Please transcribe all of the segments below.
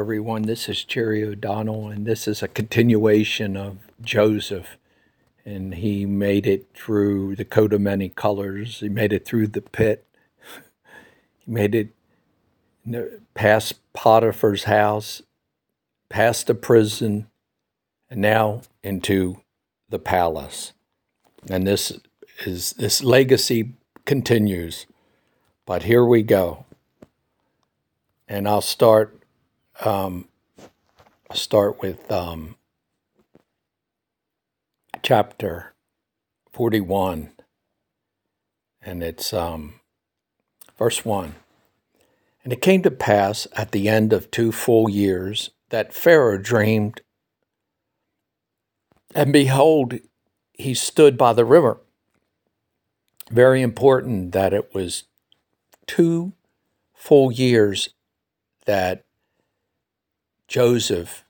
everyone. This is Jerry O'Donnell, and this is a continuation of Joseph. And he made it through the coat of many colors. He made it through the pit. He made it past Potiphar's house, past the prison, and now into the palace. And this is this legacy continues. But here we go. And I'll start um, start with um, chapter 41, and it's um, verse 1. And it came to pass at the end of two full years that Pharaoh dreamed, and behold, he stood by the river. Very important that it was two full years that Joseph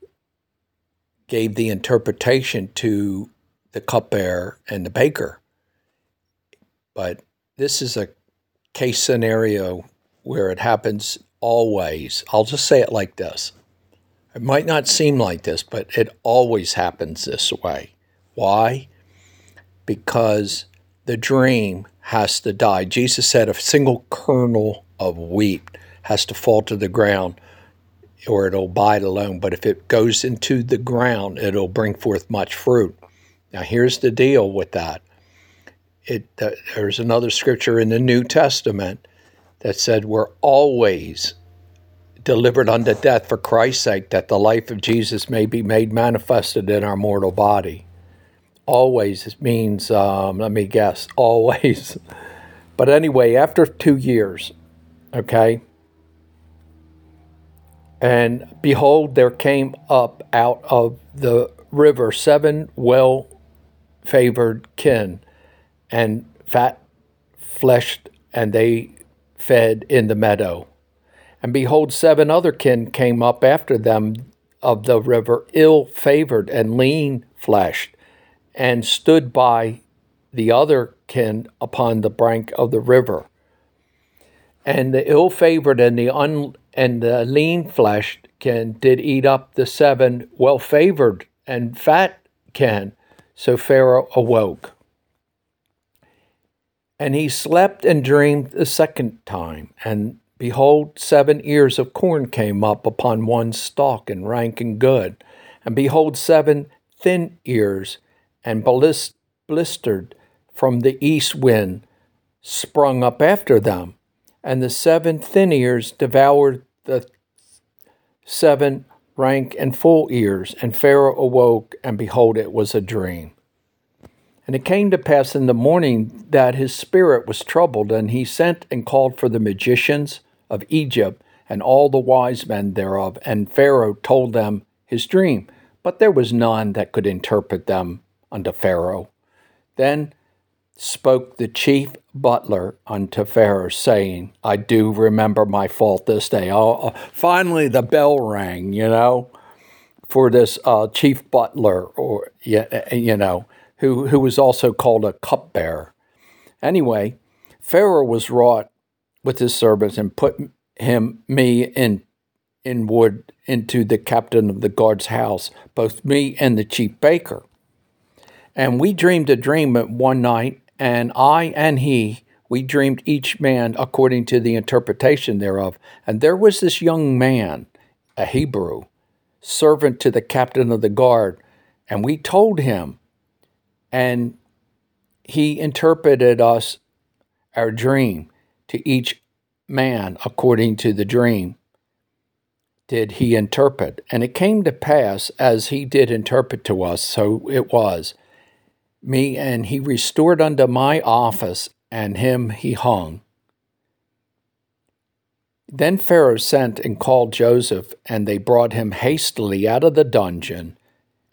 gave the interpretation to the cupbearer and the baker. But this is a case scenario where it happens always. I'll just say it like this. It might not seem like this, but it always happens this way. Why? Because the dream has to die. Jesus said a single kernel of wheat has to fall to the ground or it'll bide alone. But if it goes into the ground, it'll bring forth much fruit. Now, here's the deal with that. It, uh, there's another scripture in the New Testament that said we're always delivered unto death for Christ's sake, that the life of Jesus may be made manifested in our mortal body. Always means, um, let me guess, always. But anyway, after two years, okay, and behold, there came up out of the river seven well favored kin and fat fleshed, and they fed in the meadow. And behold, seven other kin came up after them of the river, ill favored and lean fleshed, and stood by the other kin upon the brink of the river. And the ill favored and the un and the lean flesh kin did eat up the seven well favored and fat can. So Pharaoh awoke. And he slept and dreamed the second time. And behold, seven ears of corn came up upon one stalk and rank and good. And behold, seven thin ears and blistered from the east wind sprung up after them and the seven thin ears devoured the seven rank and full ears. And Pharaoh awoke, and behold, it was a dream. And it came to pass in the morning that his spirit was troubled, and he sent and called for the magicians of Egypt and all the wise men thereof. And Pharaoh told them his dream, but there was none that could interpret them unto Pharaoh. Then spoke the chief butler unto Pharaoh, saying, I do remember my fault this day. Oh, uh, finally, the bell rang, you know, for this uh, chief butler, or, you know, who, who was also called a cupbearer. Anyway, Pharaoh was wrought with his servants and put him, me, in, in wood into the captain of the guard's house, both me and the chief baker. And we dreamed a dream one night, and I and he, we dreamed each man according to the interpretation thereof. And there was this young man, a Hebrew, servant to the captain of the guard, and we told him, and he interpreted us our dream to each man according to the dream did he interpret. And it came to pass as he did interpret to us, so it was me, and he restored unto my office, and him he hung. Then Pharaoh sent and called Joseph, and they brought him hastily out of the dungeon.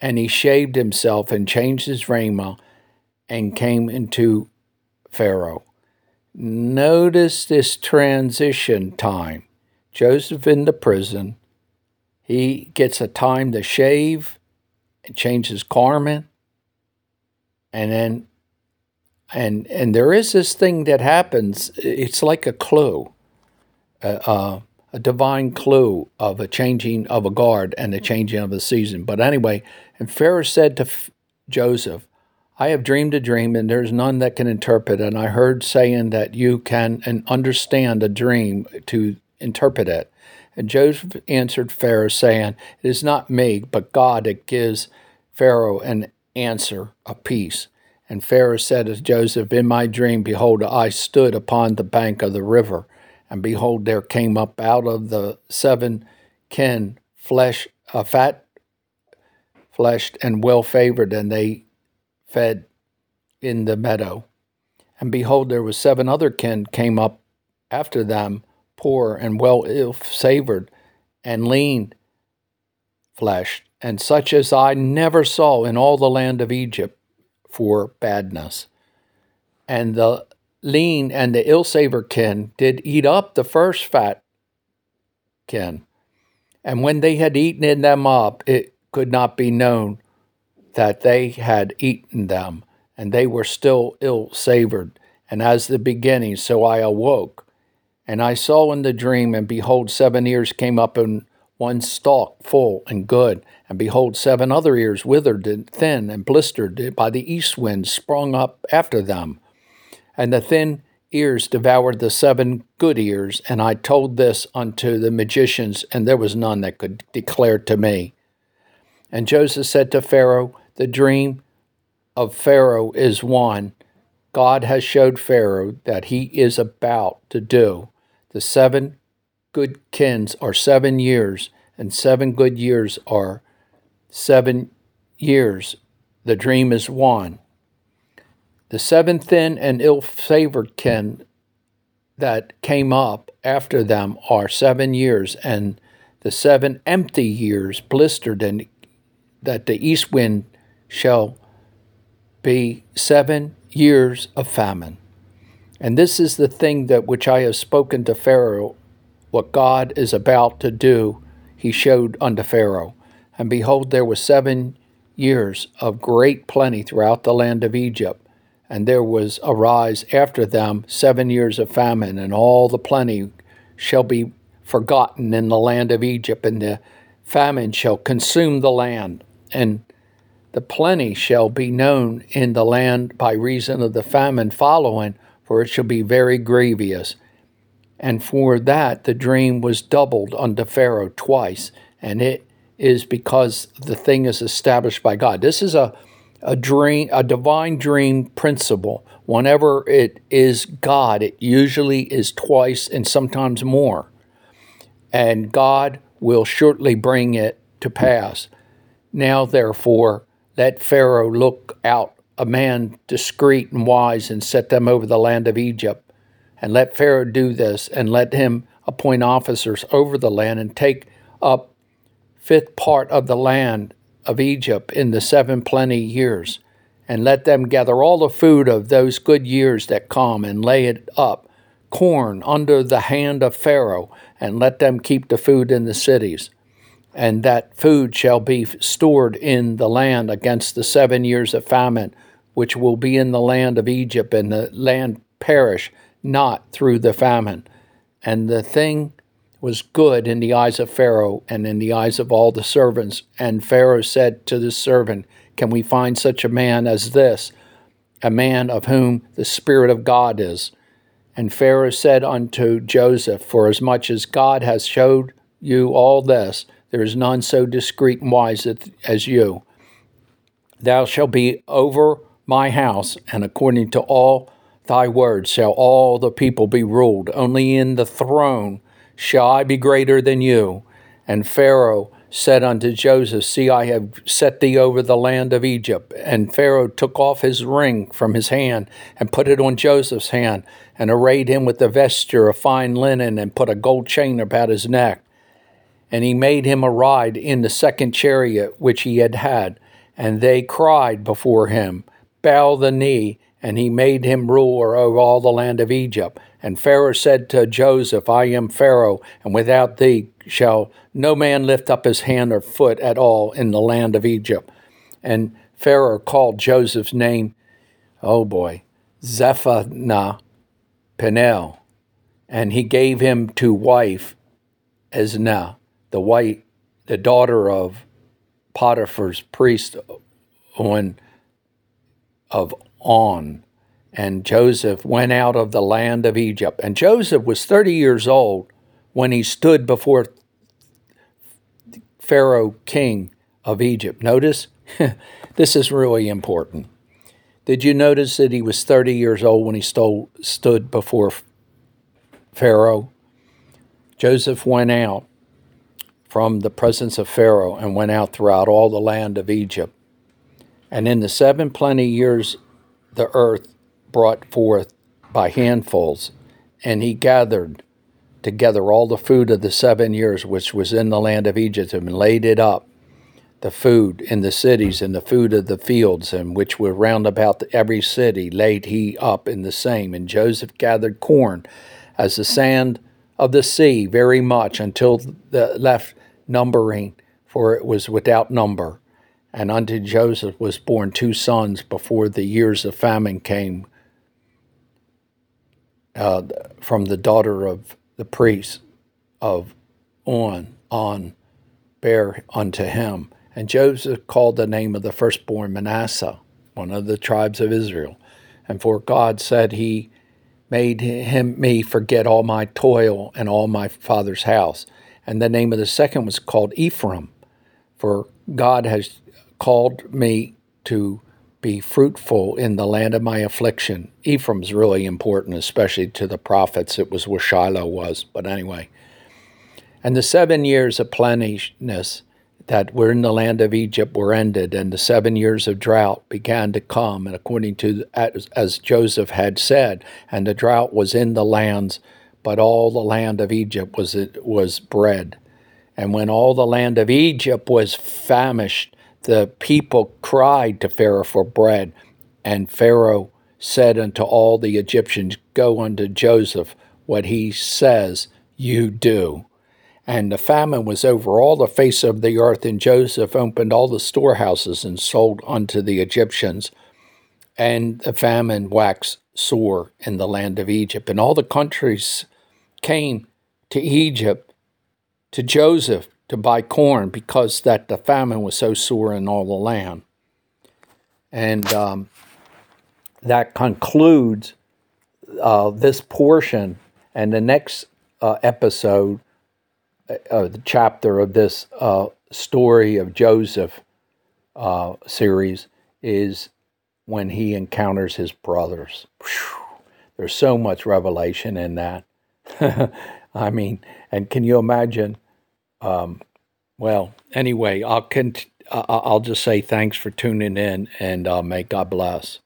And he shaved himself and changed his raiment and came into Pharaoh. Notice this transition time. Joseph in the prison. He gets a time to shave and change his garment and then and and there is this thing that happens it's like a clue uh, uh, a divine clue of a changing of a guard and a changing of a season. But anyway, and Pharaoh said to F- Joseph, I have dreamed a dream, and there's none that can interpret. And I heard saying that you can and understand a dream to interpret it. And Joseph answered Pharaoh, saying, It is not me, but God that gives Pharaoh an answer of peace. And Pharaoh said to Joseph, In my dream, behold, I stood upon the bank of the river, and behold, there came up out of the seven kin flesh, a fat fleshed and well favored, and they fed in the meadow. And behold, there was seven other kin came up after them, poor and well ill savored, and lean fleshed, and such as I never saw in all the land of Egypt for badness. And the lean and the ill savor kin did eat up the first fat kin. And when they had eaten them up, it could not be known that they had eaten them, and they were still ill savored. And as the beginning, so I awoke. And I saw in the dream, and behold, seven ears came up in one stalk, full and good. And behold, seven other ears withered and thin and blistered by the east wind sprung up after them. And the thin ears devoured the seven good ears. And I told this unto the magicians, and there was none that could declare to me. And Joseph said to Pharaoh, The dream of Pharaoh is one. God has showed Pharaoh that he is about to do. The seven good kins are seven years, and seven good years are seven years. The dream is one. The seven thin and ill favored kin that came up after them are seven years, and the seven empty years, blistered and that the east wind shall be seven years of famine. And this is the thing that which I have spoken to Pharaoh, what God is about to do, he showed unto Pharaoh. And behold, there was seven years of great plenty throughout the land of Egypt. And there was arise after them seven years of famine, and all the plenty shall be forgotten in the land of Egypt, and the famine shall consume the land and the plenty shall be known in the land by reason of the famine following, for it shall be very grievous. And for that the dream was doubled unto Pharaoh twice, and it is because the thing is established by God. This is a a dream, a divine dream principle. Whenever it is God, it usually is twice and sometimes more. And God will shortly bring it to pass. Now, therefore, let Pharaoh look out a man discreet and wise and set them over the land of Egypt. And let Pharaoh do this, and let him appoint officers over the land and take up fifth part of the land of Egypt in the seven plenty years. And let them gather all the food of those good years that come and lay it up, corn under the hand of Pharaoh, and let them keep the food in the cities and that food shall be stored in the land against the seven years of famine, which will be in the land of Egypt, and the land perish not through the famine. And the thing was good in the eyes of Pharaoh and in the eyes of all the servants. And Pharaoh said to the servant, Can we find such a man as this, a man of whom the Spirit of God is? And Pharaoh said unto Joseph, Forasmuch as much as God has showed you all this, there is none so discreet and wise as you. Thou shalt be over my house, and according to all thy word shall all the people be ruled. Only in the throne shall I be greater than you. And Pharaoh said unto Joseph, See, I have set thee over the land of Egypt. And Pharaoh took off his ring from his hand and put it on Joseph's hand, and arrayed him with the vesture of fine linen, and put a gold chain about his neck and he made him a ride in the second chariot which he had had. And they cried before him, Bow the knee. And he made him ruler over all the land of Egypt. And Pharaoh said to Joseph, I am Pharaoh, and without thee shall no man lift up his hand or foot at all in the land of Egypt. And Pharaoh called Joseph's name, oh boy, Zephaniah Penuel, and he gave him to wife Esna, the wife, the daughter of Potiphar's priest on of On. And Joseph went out of the land of Egypt. And Joseph was 30 years old when he stood before Pharaoh, king of Egypt. Notice, this is really important. Did you notice that he was 30 years old when he stole, stood before Pharaoh? Joseph went out from the presence of Pharaoh and went out throughout all the land of Egypt. And in the seven plenty years, the earth brought forth by handfuls, and he gathered together all the food of the seven years which was in the land of Egypt and laid it up, the food in the cities and the food of the fields, and which were round about every city, laid he up in the same. And Joseph gathered corn as the sand of the sea very much until the left numbering, for it was without number. And unto Joseph was born two sons before the years of famine came uh, from the daughter of the priest of On, On, bare unto him. And Joseph called the name of the firstborn Manasseh, one of the tribes of Israel. And for God said he made him me forget all my toil and all my father's house. And the name of the second was called Ephraim, for God has called me to be fruitful in the land of my affliction. Ephraim's really important, especially to the prophets. It was where Shiloh was, but anyway. And the seven years of plentiness that were in the land of Egypt were ended, and the seven years of drought began to come, and according to as, as Joseph had said, and the drought was in the lands, but all the land of Egypt was was bread. And when all the land of Egypt was famished, the people cried to Pharaoh for bread, and Pharaoh said unto all the Egyptians, Go unto Joseph, what he says you do. And the famine was over all the face of the earth, and Joseph opened all the storehouses and sold unto the Egyptians. And the famine waxed sore in the land of Egypt. And all the countries came to Egypt, to Joseph, to buy corn because that the famine was so sore in all the land. And um, that concludes uh, this portion. And the next uh, episode, uh, the chapter of this uh, story of Joseph uh, series is when he encounters his brothers. Whew. There's so much revelation in that. I mean, and can you imagine? Um, well, anyway, I'll cont- I'll just say thanks for tuning in, and uh, may God bless.